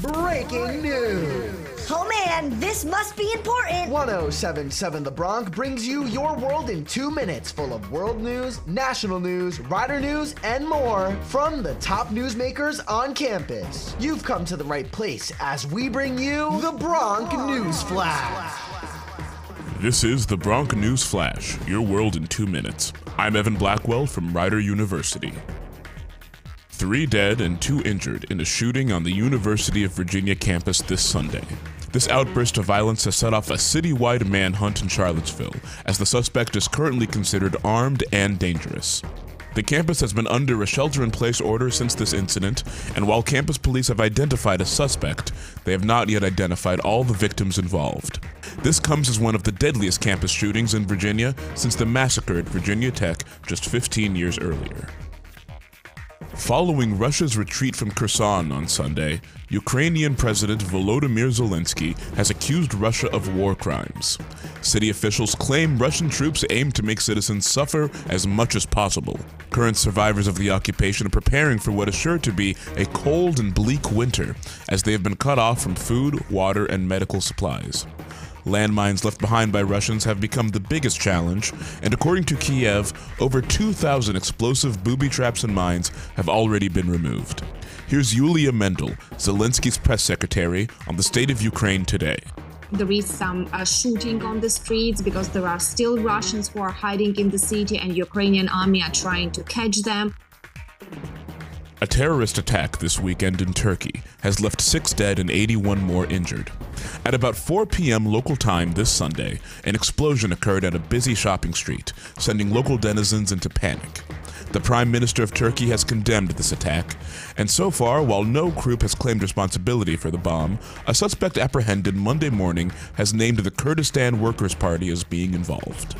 Breaking news. Oh man, this must be important. 1077 The Bronc brings you your world in two minutes, full of world news, national news, rider news, and more from the top newsmakers on campus. You've come to the right place as we bring you the Bronc News Flash. This is the Bronc News Flash, your world in two minutes. I'm Evan Blackwell from Rider University. Three dead and two injured in a shooting on the University of Virginia campus this Sunday. This outburst of violence has set off a citywide manhunt in Charlottesville, as the suspect is currently considered armed and dangerous. The campus has been under a shelter in place order since this incident, and while campus police have identified a suspect, they have not yet identified all the victims involved. This comes as one of the deadliest campus shootings in Virginia since the massacre at Virginia Tech just 15 years earlier. Following Russia's retreat from Kherson on Sunday, Ukrainian President Volodymyr Zelensky has accused Russia of war crimes. City officials claim Russian troops aim to make citizens suffer as much as possible. Current survivors of the occupation are preparing for what is sure to be a cold and bleak winter, as they have been cut off from food, water, and medical supplies. Landmines left behind by Russians have become the biggest challenge, and according to Kiev, over 2,000 explosive booby traps and mines have already been removed. Here's Yulia Mendel, Zelensky's press secretary, on the state of Ukraine today. There is some uh, shooting on the streets because there are still Russians who are hiding in the city, and Ukrainian army are trying to catch them. A terrorist attack this weekend in Turkey has left six dead and 81 more injured. At about 4 p.m. local time this Sunday, an explosion occurred at a busy shopping street, sending local denizens into panic. The Prime Minister of Turkey has condemned this attack, and so far, while no group has claimed responsibility for the bomb, a suspect apprehended Monday morning has named the Kurdistan Workers' Party as being involved.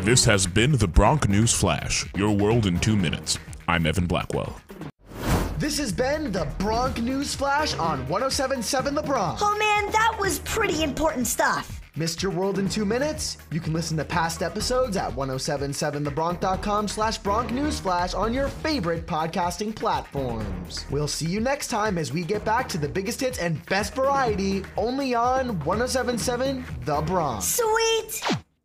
This has been the Bronc News Flash, your world in two minutes. I'm Evan Blackwell. This has been the Bronc News Flash on 1077 The Bronc. Oh man, that was pretty important stuff. Missed your world in two minutes? You can listen to past episodes at 1077thebronc.com slash Bronc Newsflash on your favorite podcasting platforms. We'll see you next time as we get back to the biggest hits and best variety only on 1077 The Bronc. Sweet.